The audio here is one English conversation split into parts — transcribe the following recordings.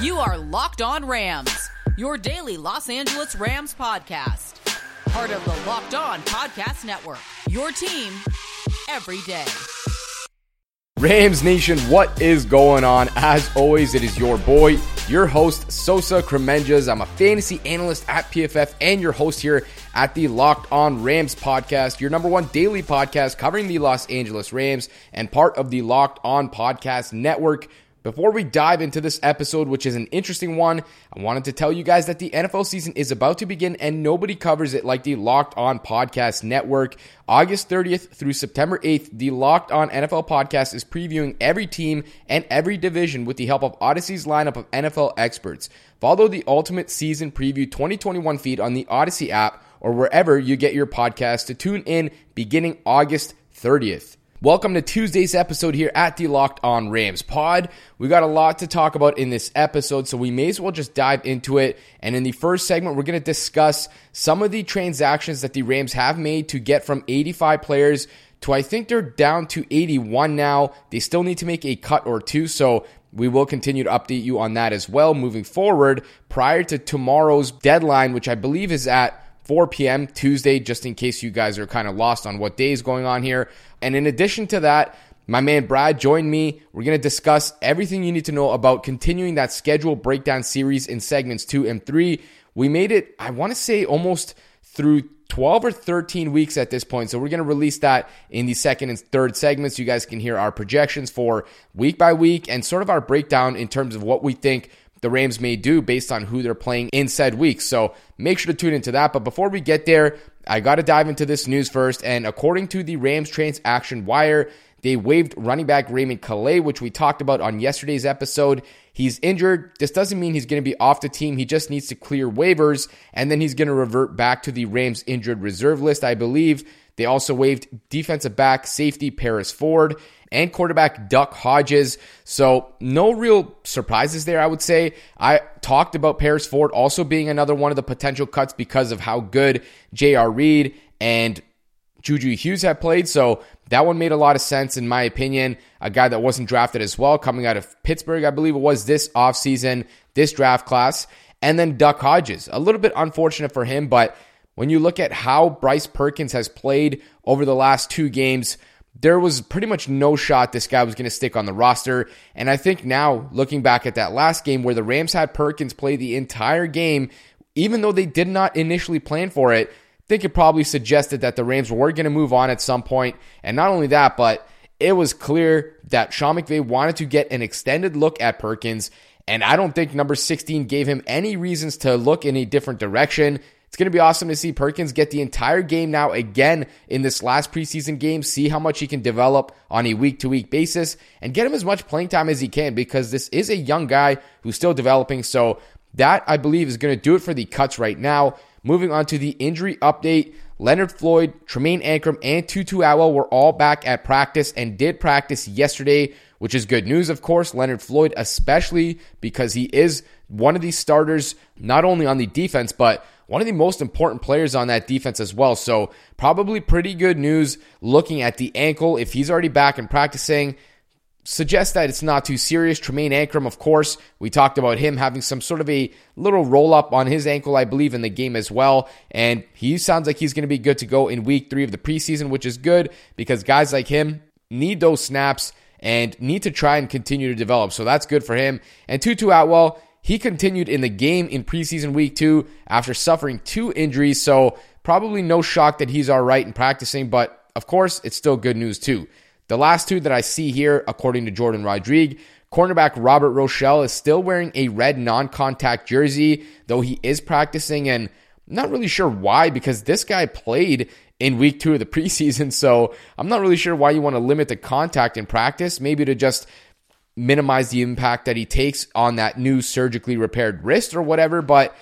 You are Locked On Rams, your daily Los Angeles Rams podcast. Part of the Locked On Podcast Network. Your team every day. Rams Nation, what is going on? As always, it is your boy, your host, Sosa Kremenjas. I'm a fantasy analyst at PFF and your host here at the Locked On Rams podcast, your number one daily podcast covering the Los Angeles Rams and part of the Locked On Podcast Network. Before we dive into this episode, which is an interesting one, I wanted to tell you guys that the NFL season is about to begin and nobody covers it like the Locked On Podcast Network. August 30th through September 8th, the Locked On NFL podcast is previewing every team and every division with the help of Odyssey's lineup of NFL experts. Follow the Ultimate Season Preview 2021 feed on the Odyssey app or wherever you get your podcast to tune in beginning August 30th. Welcome to Tuesday's episode here at the Locked On Rams pod. We got a lot to talk about in this episode, so we may as well just dive into it. And in the first segment, we're going to discuss some of the transactions that the Rams have made to get from 85 players to I think they're down to 81 now. They still need to make a cut or two, so we will continue to update you on that as well moving forward prior to tomorrow's deadline, which I believe is at 4 p.m. Tuesday, just in case you guys are kind of lost on what day is going on here. And in addition to that, my man Brad joined me. We're going to discuss everything you need to know about continuing that schedule breakdown series in segments two and three. We made it, I want to say, almost through 12 or 13 weeks at this point. So we're going to release that in the second and third segments. You guys can hear our projections for week by week and sort of our breakdown in terms of what we think the Rams may do based on who they're playing in said week. So make sure to tune into that. But before we get there, I got to dive into this news first. And according to the Rams transaction wire, they waived running back Raymond Calais, which we talked about on yesterday's episode. He's injured. This doesn't mean he's going to be off the team. He just needs to clear waivers, and then he's going to revert back to the Rams injured reserve list, I believe. They also waived defensive back safety Paris Ford and quarterback Duck Hodges. So, no real surprises there, I would say. I talked about Paris Ford also being another one of the potential cuts because of how good J.R. Reed and Juju Hughes have played. So, that one made a lot of sense, in my opinion. A guy that wasn't drafted as well, coming out of Pittsburgh, I believe it was this offseason, this draft class. And then Duck Hodges. A little bit unfortunate for him, but when you look at how Bryce Perkins has played over the last two games, there was pretty much no shot this guy was going to stick on the roster. And I think now, looking back at that last game where the Rams had Perkins play the entire game, even though they did not initially plan for it, I think it probably suggested that the Rams were going to move on at some point. And not only that, but it was clear that Sean McVay wanted to get an extended look at Perkins. And I don't think number 16 gave him any reasons to look in a different direction. It's going to be awesome to see Perkins get the entire game now again in this last preseason game, see how much he can develop on a week to week basis, and get him as much playing time as he can because this is a young guy who's still developing. So, that I believe is going to do it for the cuts right now. Moving on to the injury update. Leonard Floyd, Tremayne Anchrum, and Tutu Atwell were all back at practice and did practice yesterday, which is good news, of course. Leonard Floyd, especially because he is one of these starters, not only on the defense, but one of the most important players on that defense as well. So, probably pretty good news looking at the ankle. If he's already back and practicing, suggests that it's not too serious. Tremayne Anchrum, of course, we talked about him having some sort of a little roll up on his ankle, I believe, in the game as well. And he sounds like he's going to be good to go in week three of the preseason, which is good because guys like him need those snaps and need to try and continue to develop. So that's good for him. And Tutu Atwell, he continued in the game in preseason week two after suffering two injuries, so probably no shock that he's all right in practicing, but of course, it's still good news too. The last two that I see here, according to Jordan Rodrigue, cornerback Robert Rochell is still wearing a red non contact jersey, though he is practicing, and not really sure why because this guy played in week two of the preseason, so I'm not really sure why you want to limit the contact in practice, maybe to just minimize the impact that he takes on that new surgically repaired wrist or whatever. But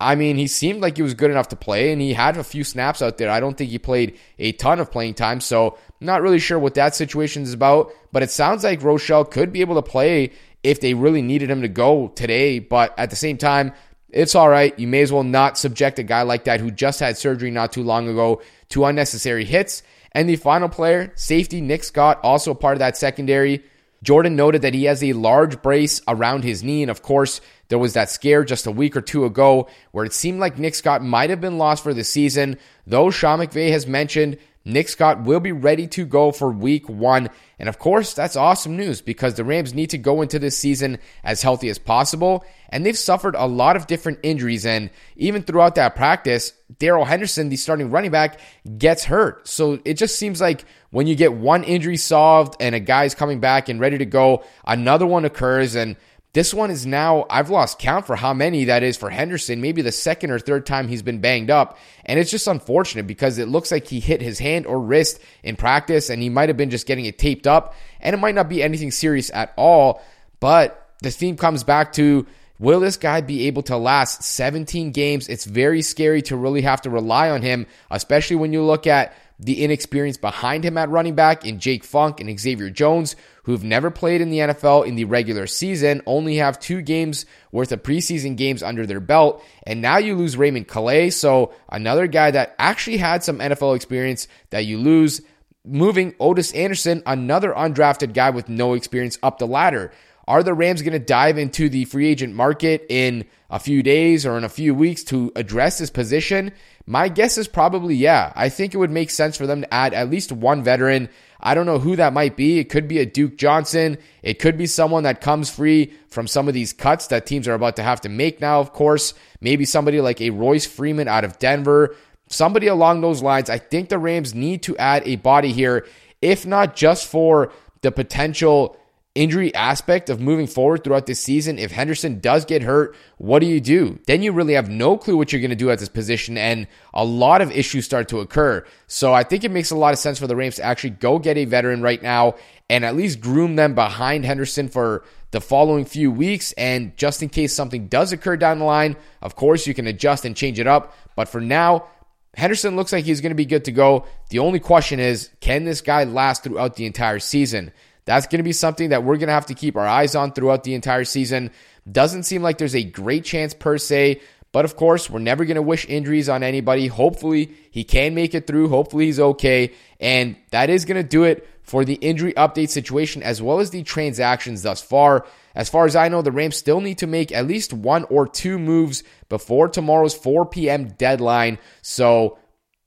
I mean, he seemed like he was good enough to play and he had a few snaps out there. I don't think he played a ton of playing time. So, not really sure what that situation is about. But it sounds like Rochell could be able to play if they really needed him to go today. But at the same time, it's all right. You may as well not subject a guy like that who just had surgery not too long ago to unnecessary hits. And the final player, safety Nick Scott, also part of that secondary. Jordan noted that he has a large brace around his knee. And of course, there was that scare just a week or two ago where it seemed like Nick Scott might have been lost for the season, though Sean McVay has mentioned Nick Scott will be ready to go for week one. And of course, that's awesome news because the Rams need to go into this season as healthy as possible. And they've suffered a lot of different injuries. And even throughout that practice, Darrell Henderson, the starting running back, gets hurt. So it just seems like when you get one injury solved and a guy's coming back and ready to go, another one occurs. And this one is now, I've lost count for how many that is for Henderson, maybe the second or third time he's been banged up. And it's just unfortunate because it looks like he hit his hand or wrist in practice and he might have been just getting it taped up. And it might not be anything serious at all. But the theme comes back to will this guy be able to last 17 games? It's very scary to really have to rely on him, especially when you look at the inexperience behind him at running back in Jake Funk and Xavier Jones, who've never played in the NFL in the regular season, only have two games worth of preseason games under their belt. And now you lose Raymond Calais. So another guy that actually had some NFL experience that you lose. Moving Otis Anderson, another undrafted guy with no experience up the ladder. Are the Rams going to dive into the free agent market in a few days or in a few weeks to address this position? My guess is probably yeah. I think it would make sense for them to add at least one veteran. I don't know who that might be. It could be a Duke Johnson. It could be someone that comes free from some of these cuts that teams are about to have to make now, of course. Maybe somebody like a Royce Freeman out of Denver. Somebody along those lines. I think the Rams need to add a body here, if not just for the potential injury aspect of moving forward throughout this season, if Henderson does get hurt, what do you do? Then you really have no clue what you're going to do at this position, and a lot of issues start to occur. So I think it makes a lot of sense for the Rams to actually go get a veteran right now and at least groom them behind Henderson for the following few weeks. And just in case something does occur down the line, of course, you can adjust and change it up. But for now, Henderson looks like he's going to be good to go. The only question is, can this guy last throughout the entire season? That's going to be something that we're going to have to keep our eyes on throughout the entire season. Doesn't seem like there's a great chance per se, but of course, we're never going to wish injuries on anybody. Hopefully, he can make it through. Hopefully, he's okay. And that is going to do it for the injury update situation as well as the transactions thus far. As far as I know, the Rams still need to make at least one or two moves before tomorrow's 4 p.m. deadline. So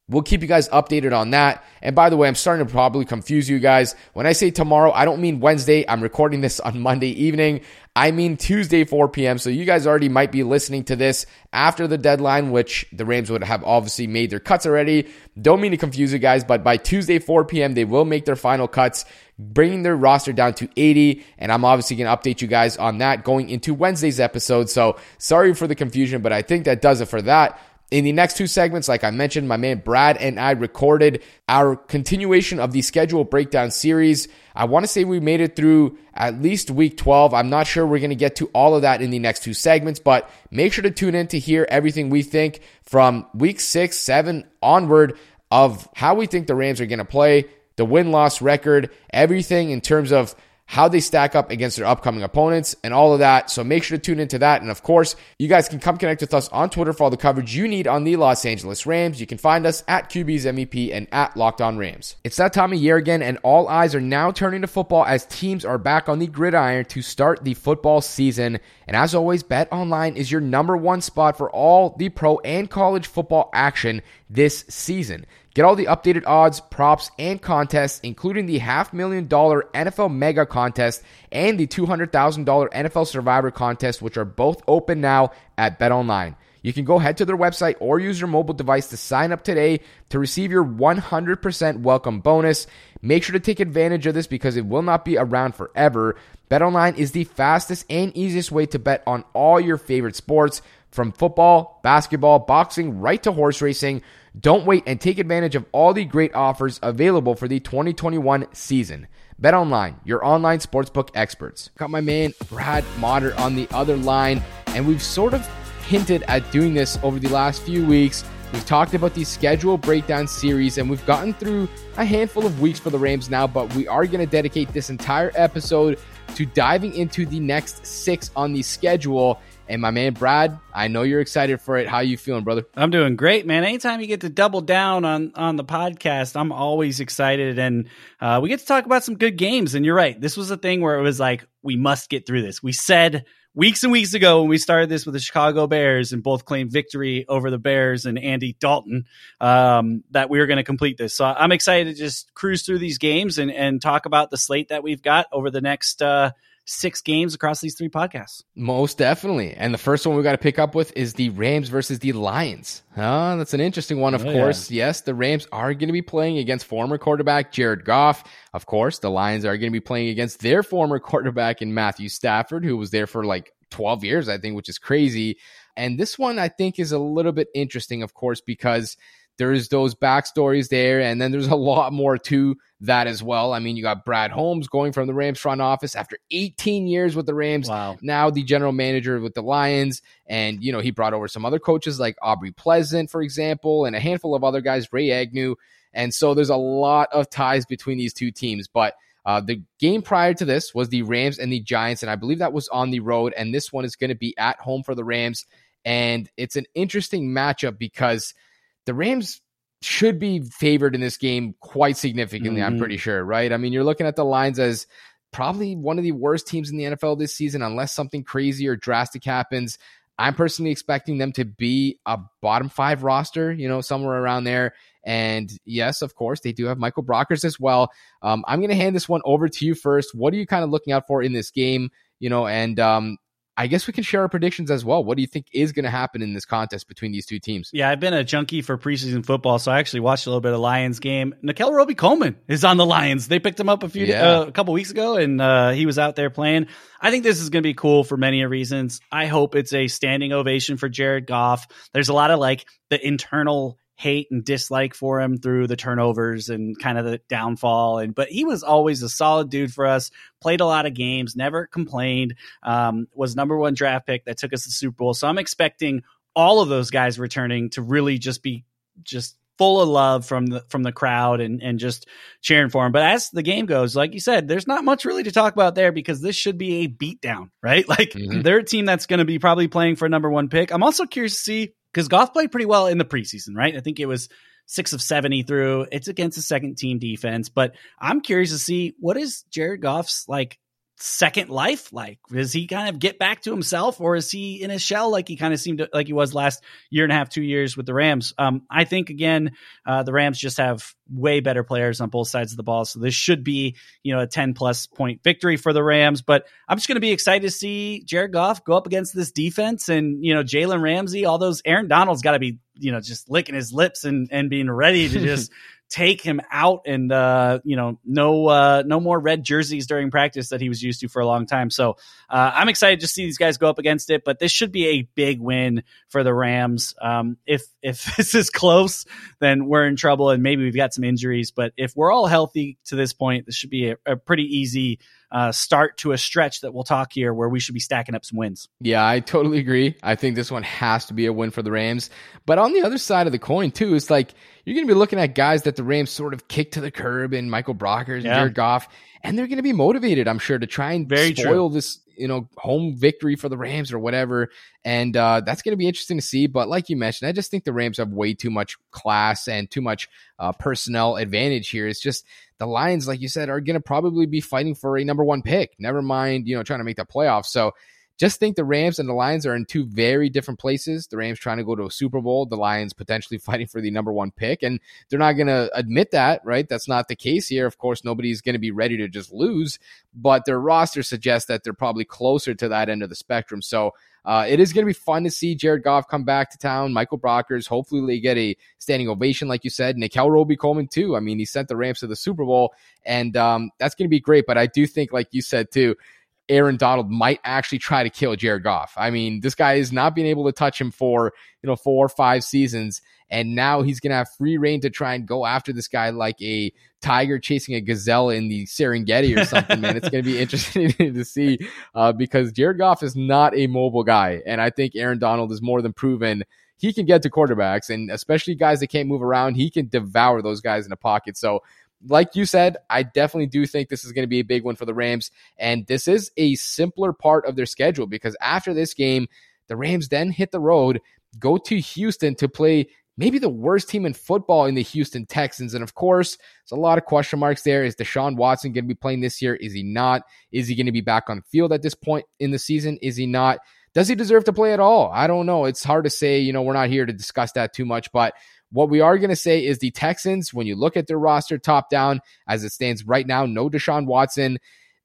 We'll keep you guys updated on that. And by the way, I'm starting to probably confuse you guys. When I say tomorrow, I don't mean Wednesday. I'm recording this on Monday evening. I mean Tuesday, 4 p.m. So you guys already might be listening to this after the deadline, which the Rams would have obviously made their cuts already. Don't mean to confuse you guys, but by Tuesday, 4 p.m., they will make their final cuts, bringing their roster down to 80. And I'm obviously going to update you guys on that going into Wednesday's episode. So sorry for the confusion, but I think that does it for that. In the next two segments, like I mentioned, my man Brad and I recorded our continuation of the schedule breakdown series. I want to say we made it through at least week 12. I'm not sure we're going to get to all of that in the next two segments, but make sure to tune in to hear everything we think from week six, seven onward of how we think the Rams are going to play, the win loss record, everything in terms of how they stack up against their upcoming opponents, and all of that. So make sure to tune into that. And of course, you guys can come connect with us on Twitter for all the coverage you need on the Los Angeles Rams. You can find us at QB's MEP and at Locked On Rams. It's that time of year again, and all eyes are now turning to football as teams are back on the gridiron to start the football season. And as always, Bet Online is your number one spot for all the pro and college football action this season. Get all the updated odds, props, and contests, including the half million dollar NFL Mega Contest and the $200,000 NFL Survivor Contest, which are both open now at BetOnline. You can go head to their website or use your mobile device to sign up today to receive your 100% welcome bonus. Make sure to take advantage of this because it will not be around forever. BetOnline is the fastest and easiest way to bet on all your favorite sports from football, basketball, boxing, right to horse racing. Don't wait and take advantage of all the great offers available for the 2021 season. Bet online, your online sportsbook experts. Got my man Brad Mader on the other line, and we've sort of hinted at doing this over the last few weeks. We've talked about the schedule breakdown series, and we've gotten through a handful of weeks for the Rams now, but we are going to dedicate this entire episode to diving into the next six on the schedule. And my man Brad, I know you're excited for it. How you feeling, brother? I'm doing great, man. Anytime you get to double down on on the podcast, I'm always excited, and uh, we get to talk about some good games. And you're right, this was a thing where it was like we must get through this. We said weeks and weeks ago when we started this with the Chicago Bears and both claimed victory over the Bears and Andy Dalton um, that we were going to complete this. So I'm excited to just cruise through these games and and talk about the slate that we've got over the next. Uh, six games across these three podcasts. Most definitely. And the first one we got to pick up with is the Rams versus the Lions. Oh, that's an interesting one, of oh, course. Yeah. Yes, the Rams are going to be playing against former quarterback Jared Goff. Of course, the Lions are going to be playing against their former quarterback in Matthew Stafford, who was there for like 12 years, I think, which is crazy. And this one, I think, is a little bit interesting, of course, because there's those backstories there, and then there's a lot more to that as well. I mean, you got Brad Holmes going from the Rams front office after 18 years with the Rams. Wow. Now the general manager with the Lions, and you know he brought over some other coaches like Aubrey Pleasant, for example, and a handful of other guys, Ray Agnew, and so there's a lot of ties between these two teams, but. Uh, the game prior to this was the Rams and the Giants, and I believe that was on the road. And this one is going to be at home for the Rams. And it's an interesting matchup because the Rams should be favored in this game quite significantly, mm-hmm. I'm pretty sure, right? I mean, you're looking at the lines as probably one of the worst teams in the NFL this season, unless something crazy or drastic happens. I'm personally expecting them to be a bottom five roster, you know, somewhere around there. And yes, of course, they do have Michael Brockers as well. Um, I'm going to hand this one over to you first. What are you kind of looking out for in this game? You know, and um, I guess we can share our predictions as well. What do you think is going to happen in this contest between these two teams? Yeah, I've been a junkie for preseason football, so I actually watched a little bit of Lions game. Nickell Robey-Coleman is on the Lions. They picked him up a few yeah. uh, a couple weeks ago, and uh, he was out there playing. I think this is going to be cool for many reasons. I hope it's a standing ovation for Jared Goff. There's a lot of like the internal hate and dislike for him through the turnovers and kind of the downfall. And but he was always a solid dude for us. Played a lot of games, never complained. Um, was number one draft pick that took us to Super Bowl. So I'm expecting all of those guys returning to really just be just full of love from the from the crowd and and just cheering for him. But as the game goes, like you said, there's not much really to talk about there because this should be a beatdown, right? Like mm-hmm. they're a team that's going to be probably playing for a number one pick. I'm also curious to see because Goff played pretty well in the preseason, right? I think it was six of 70 through. It's against a second team defense, but I'm curious to see what is Jared Goff's like second life like? Does he kind of get back to himself or is he in a shell like he kind of seemed to, like he was last year and a half, two years with the Rams? Um, I think again, uh, the Rams just have way better players on both sides of the ball. So this should be, you know, a 10 plus point victory for the Rams. But I'm just going to be excited to see Jared Goff go up against this defense and, you know, Jalen Ramsey, all those Aaron Donald's got to be, you know, just licking his lips and, and being ready to just take him out and uh, you know no uh, no more red jerseys during practice that he was used to for a long time. So uh, I'm excited to see these guys go up against it. But this should be a big win for the Rams. Um, if if this is close, then we're in trouble and maybe we've got some injuries. But if we're all healthy to this point, this should be a, a pretty easy uh, start to a stretch that we'll talk here where we should be stacking up some wins. Yeah, I totally agree. I think this one has to be a win for the Rams. But on the other side of the coin, too, it's like you're going to be looking at guys that the Rams sort of kicked to the curb and Michael Brockers yeah. and Jared Goff, and they're going to be motivated, I'm sure, to try and Very spoil true. this you know home victory for the Rams or whatever, and uh, that's going to be interesting to see. But like you mentioned, I just think the Rams have way too much class and too much uh, personnel advantage here. It's just the Lions, like you said, are going to probably be fighting for a number one pick. Never mind, you know, trying to make the playoffs. So just think the Rams and the Lions are in two very different places. The Rams trying to go to a Super Bowl, the Lions potentially fighting for the number one pick. And they're not going to admit that, right? That's not the case here. Of course, nobody's going to be ready to just lose, but their roster suggests that they're probably closer to that end of the spectrum. So uh, it is going to be fun to see Jared Goff come back to town. Michael Brockers, hopefully they get a standing ovation, like you said. Nickell Robey-Coleman too. I mean, he sent the Rams to the Super Bowl, and um, that's going to be great. But I do think, like you said too, Aaron Donald might actually try to kill Jared Goff. I mean, this guy is not being able to touch him for you know four or five seasons, and now he's going to have free reign to try and go after this guy like a tiger chasing a gazelle in the Serengeti or something, man. It's going to be interesting to see uh, because Jared Goff is not a mobile guy. And I think Aaron Donald is more than proven he can get to quarterbacks and especially guys that can't move around. He can devour those guys in the pocket. So like you said, I definitely do think this is going to be a big one for the Rams. And this is a simpler part of their schedule because after this game, the Rams then hit the road, go to Houston to play maybe the worst team in football in the Houston Texans. And of course, there's a lot of question marks there. Is Deshaun Watson going to be playing this year? Is he not? Is he going to be back on field at this point in the season? Is he not? Does he deserve to play at all? I don't know. It's hard to say. You know, we're not here to discuss that too much, but what we are going to say is the Texans, when you look at their roster top down as it stands right now, no Deshaun Watson.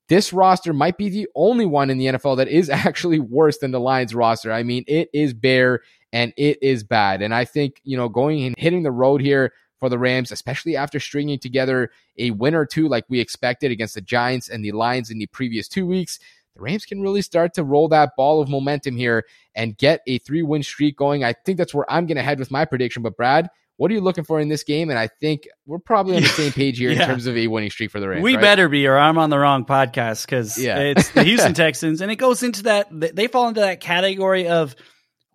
This roster might be the only one in the NFL that is actually worse than the Lions roster. I mean, it is bare and it is bad. And I think, you know, going and hitting the road here for the Rams, especially after stringing together a win or two like we expected against the Giants and the Lions in the previous two weeks, the Rams can really start to roll that ball of momentum here and get a three win streak going. I think that's where I'm going to head with my prediction. But, Brad, what are you looking for in this game? And I think we're probably on the same page here yeah. in terms of a winning streak for the Rams. We right? better be, or I'm on the wrong podcast because yeah. it's the Houston Texans, and it goes into that. They fall into that category of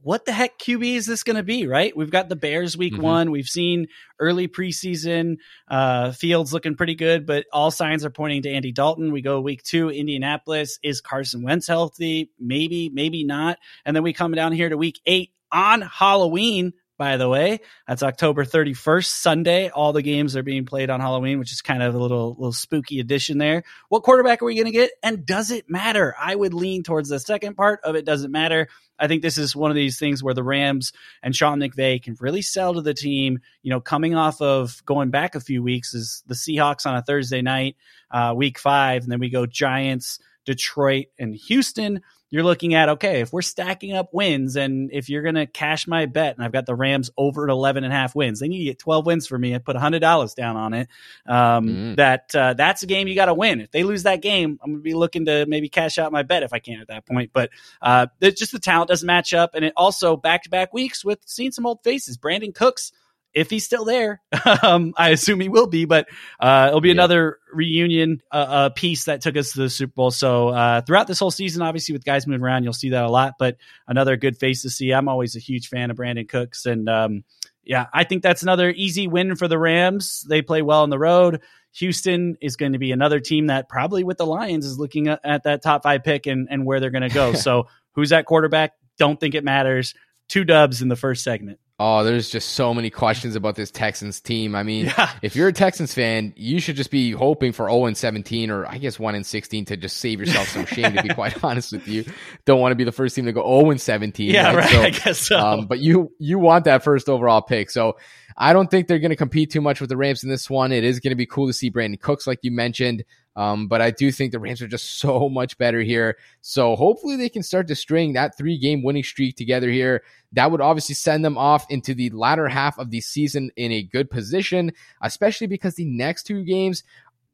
what the heck QB is this going to be, right? We've got the Bears week mm-hmm. one. We've seen early preseason uh, Fields looking pretty good, but all signs are pointing to Andy Dalton. We go week two, Indianapolis. Is Carson Wentz healthy? Maybe, maybe not. And then we come down here to week eight on Halloween by the way. That's October 31st, Sunday. All the games are being played on Halloween, which is kind of a little little spooky addition there. What quarterback are we going to get? And does it matter? I would lean towards the second part of it doesn't matter. I think this is one of these things where the Rams and Sean McVay can really sell to the team. You know, coming off of going back a few weeks is the Seahawks on a Thursday night, uh, week five, and then we go Giants, Detroit, and Houston you're looking at okay if we're stacking up wins and if you're going to cash my bet and i've got the rams over at 11 and a half wins they need to get 12 wins for me i put $100 down on it. Um, mm. that uh, that's a game you got to win. If they lose that game i'm going to be looking to maybe cash out my bet if i can at that point. But uh, just the talent doesn't match up. And it also back-to-back weeks with seeing some old faces. Brandin Cooks if he's still there. um, I assume he will be, but uh, it'll be yeah. another reunion uh, uh, piece that took us to the Super Bowl. So uh, throughout this whole season, obviously with guys moving around, you'll see that a lot. But another good face to see. I'm always a huge fan of Brandin Cooks, and um, yeah, I think that's another easy win for the Rams. They play well on the road. Houston is going to be another team that probably with the Lions is looking at, at that top five pick and, and where they're going to go. so who's that quarterback? Don't think it matters. Two dubs in the first segment. Oh, there's just so many questions about this Texans team. I mean, yeah. if you're a Texans fan, you should just be hoping for 0 and 17 or I guess 1 and 16 to just save yourself some shame, to be quite honest with you. Don't want to be the first team to go 0 and 17. Yeah, right. right so, I guess so. Um, but you, you want that first overall pick. So I don't think they're going to compete too much with the Rams in this one. It is going to be cool to see Brandin Cooks, like you mentioned. Um, but I do think the Rams are just so much better here. So hopefully they can start to string that three game winning streak together here. That would obviously send them off into the latter half of the season in a good position, especially because the next two games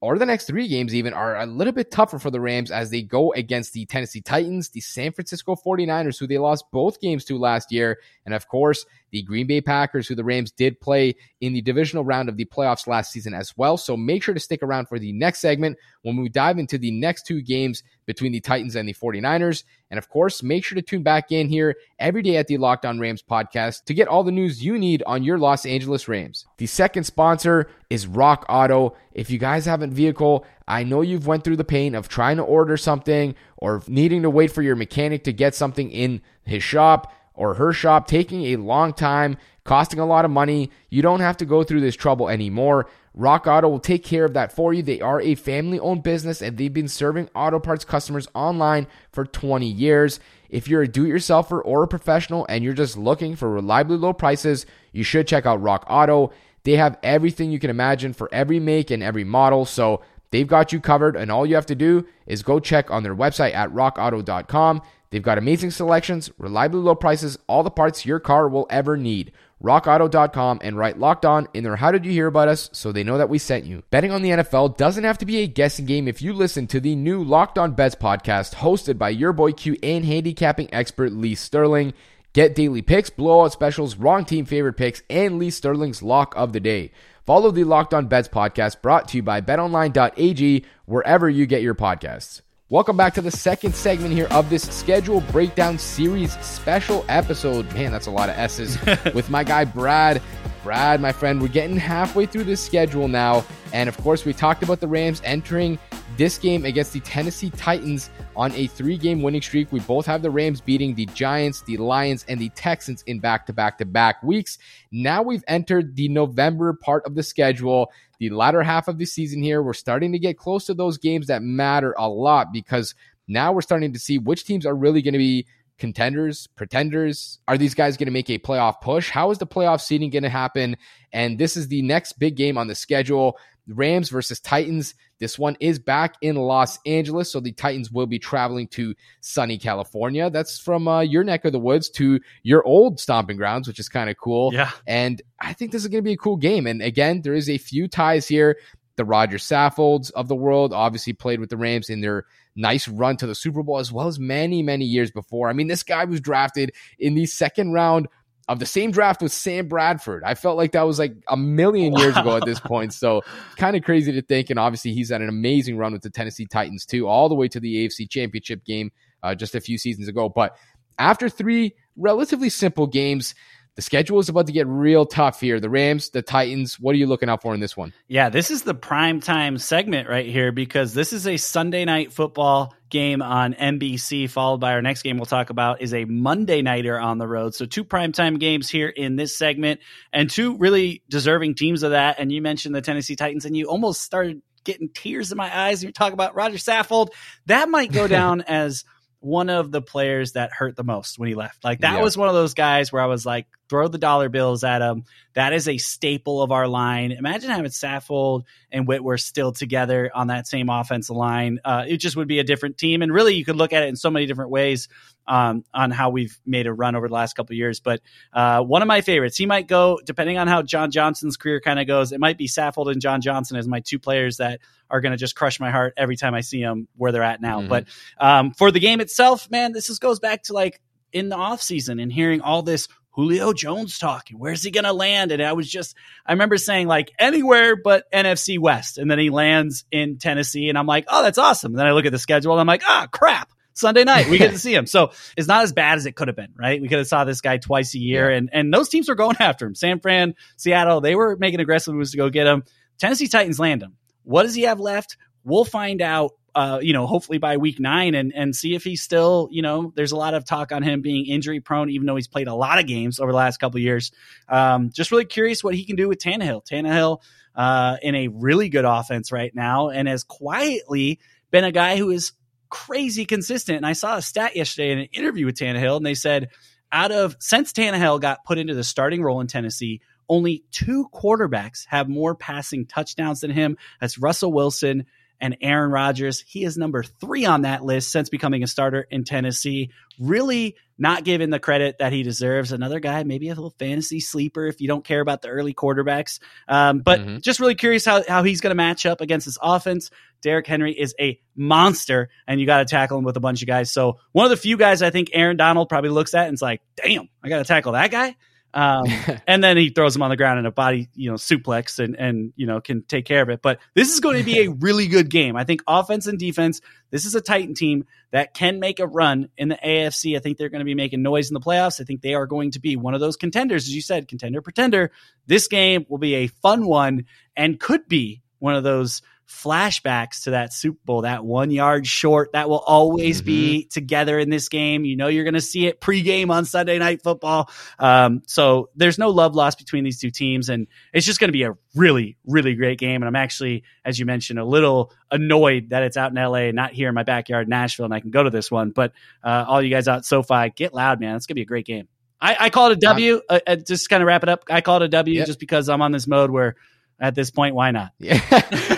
or the next three games even are a little bit tougher for the Rams as they go against the Tennessee Titans, the San Francisco 49ers, who they lost both games to last year, and of course, the Green Bay Packers, who the Rams did play in the divisional round of the playoffs last season as well. So make sure to stick around for the next segment when we dive into the next two games between the Titans and the 49ers. And of course, make sure to tune back in here every day at the Locked On Rams podcast to get all the news you need on your Los Angeles Rams. The second sponsor is Rock Auto. If you guys haven't vehicle, I know you've went through the pain of trying to order something or needing to wait for your mechanic to get something in his shop or her shop taking a long time, costing a lot of money. You don't have to go through this trouble anymore. Rock Auto will take care of that for you. They are a family owned business and they've been serving auto parts customers online for 20 years. If you're a do it yourselfer or a professional and you're just looking for reliably low prices, you should check out Rock Auto. They have everything you can imagine for every make and every model. So they've got you covered, and all you have to do is go check on their website at rockauto.com. They've got amazing selections, reliably low prices, all the parts your car will ever need. RockAuto.com and write locked on in their How Did You Hear About Us so they know that we sent you. Betting on the NFL doesn't have to be a guessing game if you listen to the new Locked On Bets podcast hosted by your boy Q and handicapping expert Lee Sterling. Get daily picks, blowout specials, wrong team favorite picks, and Lee Sterling's lock of the day. Follow the Locked On Bets podcast brought to you by betonline.ag wherever you get your podcasts. Welcome back to the second segment here of this schedule breakdown series special episode. Man, that's a lot of S's with my guy Brad. Brad, my friend, we're getting halfway through this schedule now. And of course, we talked about the Rams entering this game against the Tennessee Titans on a three game winning streak. We both have the Rams beating the Giants, the Lions, and the Texans in back to back to back weeks. Now we've entered the November part of the schedule, the latter half of the season here. We're starting to get close to those games that matter a lot because now we're starting to see which teams are really going to be contenders, pretenders? Are these guys going to make a playoff push? How is the playoff seeding going to happen? And this is the next big game on the schedule. Rams versus Titans. This one is back in Los Angeles, so the Titans will be traveling to sunny California. That's from uh, your neck of the woods to your old stomping grounds, which is kind of cool. Yeah. And I think this is going to be a cool game. And again, there is a few ties here. The Roger Saffolds of the world obviously played with the Rams in their nice run to the Super Bowl, as well as many, many years before. I mean, this guy was drafted in the second round of the same draft with Sam Bradford. I felt like that was like a million years ago at this point. So kind of crazy to think. And obviously, he's had an amazing run with the Tennessee Titans too, all the way to the AFC Championship game uh, just a few seasons ago. But after three relatively simple games, the schedule is about to get real tough here. The Rams, the Titans. What are you looking out for in this one? Yeah, this is the prime time segment right here because this is a Sunday night football game on NBC, followed by our next game we'll talk about is a Monday nighter on the road. So two primetime games here in this segment and two really deserving teams of that. And you mentioned the Tennessee Titans, and you almost started getting tears in my eyes. You're talking about Roger Saffold. That might go down as one of the players that hurt the most when he left. Like that yeah. was one of those guys where I was like, throw the dollar bills at him. That is a staple of our line. Imagine having Saffold and Whitworth still together on that same offensive line. Uh, it just would be a different team. And really, you could look at it in so many different ways um, on how we've made a run over the last couple years. But uh, one of my favorites, he might go, depending on how John Johnson's career kind of goes, it might be Saffold and John Johnson as my two players that are going to just crush my heart every time I see them where they're at now. Mm-hmm. But um, for the game itself, man, this just goes back to like in the offseason and hearing all this Julio Jones talking. Where's he going to land? And I was just, I remember saying like anywhere but NFC West. And then he lands in Tennessee. And I'm like, oh, that's awesome. And then I look at the schedule and I'm like, ah, crap. Sunday night, we get to see him. So it's not as bad as it could have been, right? We could have saw this guy twice a year, yeah. and and those teams were going after him. San Fran, Seattle, they were making aggressive moves to go get him. Tennessee Titans land him. What does he have left? We'll find out uh, you know, hopefully by week nine and, and see if he's still, you know, there's a lot of talk on him being injury prone, even though he's played a lot of games over the last couple years. Um, just really curious what he can do with Tannehill. Tannehill uh, in a really good offense right now and has quietly been a guy who is crazy consistent. And I saw a stat yesterday in an interview with Tannehill, and they said out of since Tannehill got put into the starting role in Tennessee, only two quarterbacks have more passing touchdowns than him. That's Russell Wilson and Aaron Rodgers. He is number three on that list since becoming a starter in Tennessee. Really not given the credit that he deserves. Another guy, maybe a little fantasy sleeper if you don't care about the early quarterbacks. Um, but mm-hmm. just really curious how, how he's going to match up against this offense. Derrick Henry is a monster, and you got to tackle him with a bunch of guys. So one of the few guys I think Aaron Donald probably looks at and is like, damn, I got to tackle that guy. Um, and then he throws him on the ground in a body, you know, suplex and, and, you know, can take care of it. But this is going to be a really good game. I think offense and defense, this is a Titan team that can make a run in the AFC. I think they're going to be making noise in the playoffs. I think they are going to be one of those contenders, as you said, contender, pretender. This game will be a fun one and could be one of those flashbacks to that Super Bowl, that one yard short that will always mm-hmm. be together in this game. You know, you're going to see it pregame on Sunday Night Football. Um, so there's no love lost between these two teams, and it's just going to be a really, really great game. And I'm actually, as you mentioned, a little annoyed that it's out in LA, not here in my backyard, Nashville, and I can go to this one. But uh, all you guys out SoFi, get loud, man! It's going to be a great game. I, I call it a W. Uh, uh, just kind of wrap it up. I call it a W yep. just because I'm on this mode where at this point, why not? Yeah.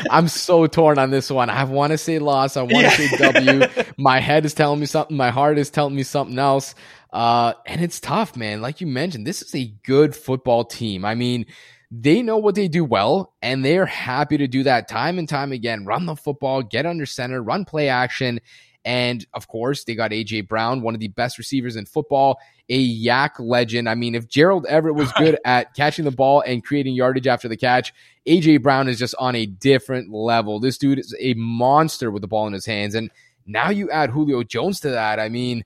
I'm so torn on this one. I want to say loss. I want to yeah. say W. my head is telling me something. My heart is telling me something else. Uh, and it's tough, man. Like you mentioned, this is a good football team. I mean, they know what they do well, and they're happy to do that time and time again. Run the football, get under center, run play action. And of course, they got AJ Brown, one of the best receivers in football, a YAC legend. I mean, if Gerald Everett was good at catching the ball and creating yardage after the catch, AJ Brown is just on a different level. This dude is a monster with the ball in his hands. And now you add Julio Jones to that. I mean,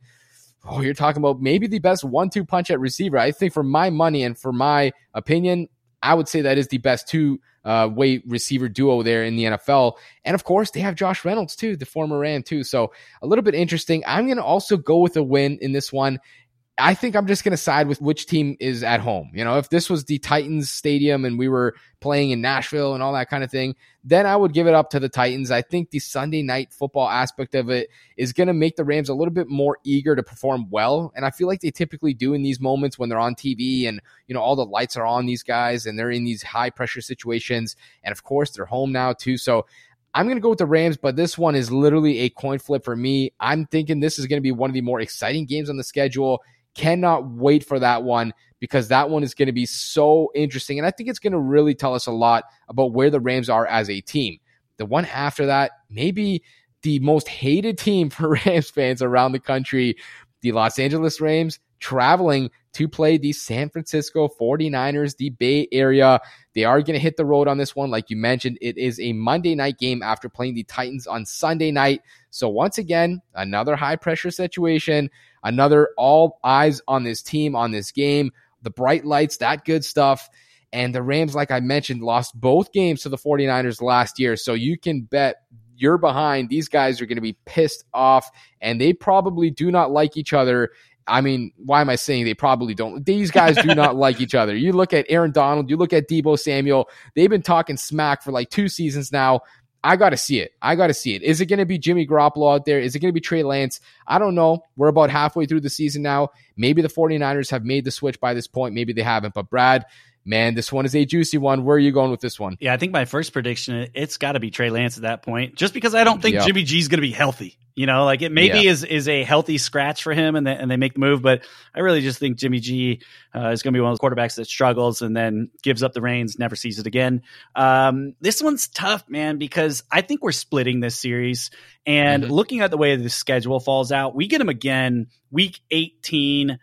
oh, you're talking about maybe the best one two punch at receiver. I think for my money and for my opinion, I would say that is the best two uh, way receiver duo there in the NFL. And of course, they have Josh Reynolds too, the former Ram too. So a little bit interesting. I'm going to also go with a win in this one. I think I'm just going to side with which team is at home. You know, if this was the Titans stadium and we were playing in Nashville and all that kind of thing, then I would give it up to the Titans. I think the Sunday night football aspect of it is going to make the Rams a little bit more eager to perform well. And I feel like they typically do in these moments when they're on TV and, you know, all the lights are on these guys and they're in these high pressure situations. And of course, they're home now too. So I'm going to go with the Rams, but this one is literally a coin flip for me. I'm thinking this is going to be one of the more exciting games on the schedule. Cannot wait for that one because that one is going to be so interesting. And I think it's going to really tell us a lot about where the Rams are as a team. The one after that, maybe the most hated team for Rams fans around the country, the Los Angeles Rams traveling to play the San Francisco 49ers, the Bay Area. They are going to hit the road on this one. Like you mentioned, it is a Monday night game after playing the Titans on Sunday night. So once again, another high pressure situation. Another all eyes on this team, on this game, the bright lights, that good stuff. And the Rams, like I mentioned, lost both games to the 49ers last year. So you can bet you're behind. These guys are going to be pissed off, and they probably do not like each other. I mean, why am I saying they probably don't? These guys do not like each other. You look at Aaron Donald, you look at Deebo Samuel. They've been talking smack for like two seasons now. I got to see it. I got to see it. Is it going to be Jimmy Garoppolo out there? Is it going to be Trey Lance? I don't know. We're about halfway through the season now. Maybe the 49ers have made the switch by this point. Maybe they haven't. But Brad, man, this one is a juicy one. Where are you going with this one? Yeah, I think my first prediction, it's got to be Trey Lance at that point, just because I don't think yep. Jimmy G is going to be healthy. You know, like it maybe yeah. is is a healthy scratch for him, and they, and they make the move. But I really just think Jimmy G uh, is going to be one of those quarterbacks that struggles and then gives up the reins, never sees it again. Um, this one's tough, man, because I think we're splitting this series. And mm-hmm. looking at the way the schedule falls out, we get them again week eighteen.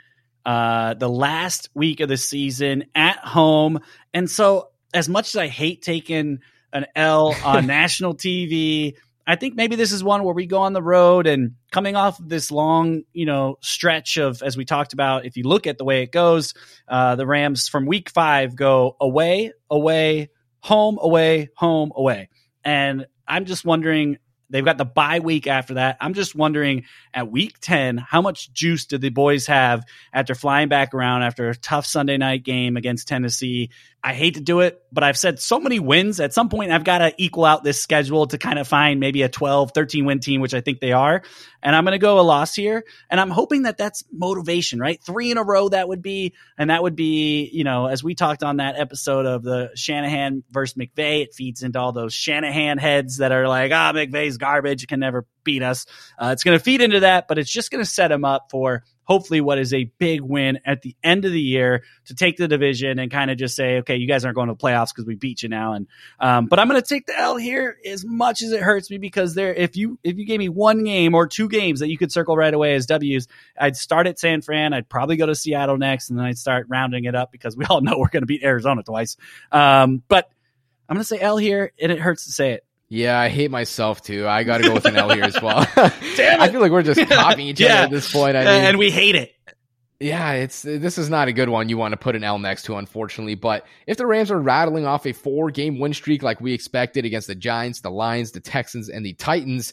Uh, the last week of the season at home. And so, as much as I hate taking an L on national TV, I think maybe this is one where we go on the road and coming off of this long, you know, stretch of, as we talked about, if you look at the way it goes, uh, the Rams from week five go away, away, home, away, home, away. And I'm just wondering They've got the bye week after that. I'm just wondering at week 10, how much juice did the boys have after flying back around after a tough Sunday night game against Tennessee? I hate to do it, but I've said so many wins. At some point, I've got to equal out this schedule to kind of find maybe a 12, 13 win team, which I think they are. And I'm going to go a loss here. And I'm hoping that that's motivation, right? Three in a row, that would be, and that would be, you know, as we talked on that episode of the Shanahan versus McVay, it feeds into all those Shanahan heads that are like, ah, oh, McVay's garbage, can never beat us. Uh, it's going to feed into that, but it's just going to set him up for hopefully what is a big win at the end of the year to take the division and kind of just say, okay, you guys aren't going to the playoffs because we beat you now. And um, but I'm going to take the L here as much as it hurts me because there, if you if you gave me one game or two games that you could circle right away as W's, I'd start at San Fran. I'd probably go to Seattle next, and then I'd start rounding it up because we all know we're going to beat Arizona twice. Um, but I'm going to say L here, and it hurts to say it. Yeah, I hate myself too. I got to go with an L here as well. Damn it. I feel like we're just copying each yeah. other at this point. I mean, and we hate it. Yeah, it's this is not a good one you want to put an L next to, unfortunately. But if the Rams are rattling off a four game win streak like we expected against the Giants, the Lions, the Texans, and the Titans,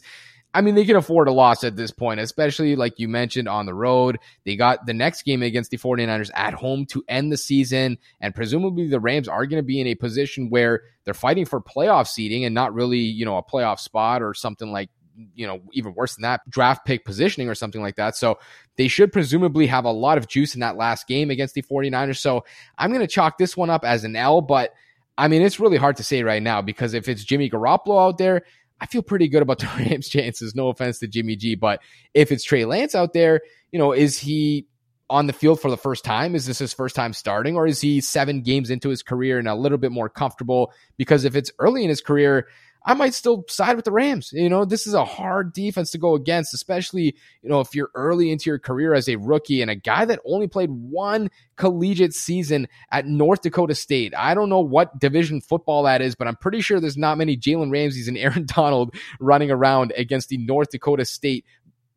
I mean, they can afford a loss at this point, especially like you mentioned on the road. They got the next game against the 49ers at home to end the season. And presumably the Rams are going to be in a position where they're fighting for playoff seeding and not really, you know, a playoff spot or something like, you know, even worse than that, draft pick positioning or something like that. So they should presumably have a lot of juice in that last game against the 49ers. So I'm going to chalk this one up as an L, but I mean, it's really hard to say right now because if it's Jimmy Garoppolo out there, I feel pretty good about the Rams' chances. No offense to Jimmy G, but if it's Trey Lance out there, you know, is he on the field for the first time? Is this his first time starting, or is he seven games into his career and a little bit more comfortable? Because if it's early in his career, I might still side with the Rams. You know, this is a hard defense to go against, especially, you know, if you're early into your career as a rookie and a guy that only played one collegiate season at North Dakota State. I don't know what division football that is, but I'm pretty sure there's not many Jalen Ramseys and Aaron Donald running around against the North Dakota State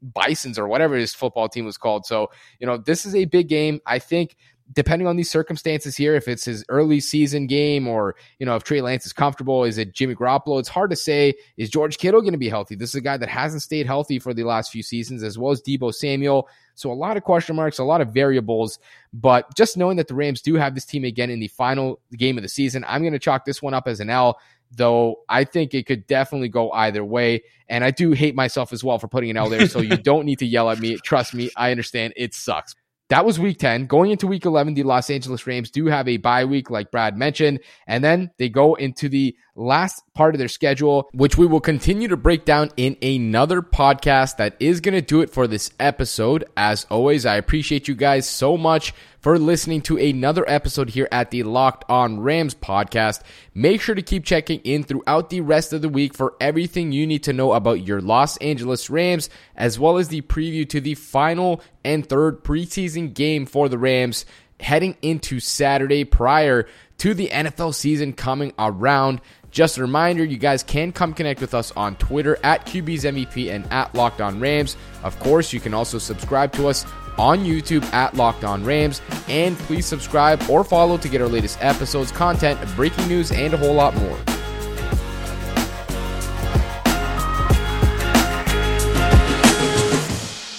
Bisons or whatever his football team was called. So, you know, this is a big game. I think depending on these circumstances here, if it's his early season game or, you know, if Trey Lance is comfortable, is it Jimmy Garoppolo? It's hard to say. Is George Kittle going to be healthy? This is a guy that hasn't stayed healthy for the last few seasons, as well as Deebo Samuel. So a lot of question marks, a lot of variables. But just knowing that the Rams do have this team again in the final game of the season, I'm going to chalk this one up as an L though I think it could definitely go either way. And I do hate myself as well for putting an L there. So you don't need to yell at me. Trust me, I understand it sucks that was week 10. Going into week 11, the Los Angeles Rams do have a bye week, like Brad mentioned. And then they go into the last part of their schedule, which we will continue to break down in another podcast that is going to do it for this episode. As always, I appreciate you guys so much for listening to another episode here at the Locked On Rams podcast. Make sure to keep checking in throughout the rest of the week for everything you need to know about your Los Angeles Rams, as well as the preview to the final and third preseason game for the Rams heading into Saturday prior to the NFL season coming around. Just a reminder, you guys can come connect with us on Twitter at QB's MVP and at Locked On Rams. Of course, you can also subscribe to us on YouTube at Locked On Rams. And please subscribe or follow to get our latest episodes, content, breaking news, and a whole lot more.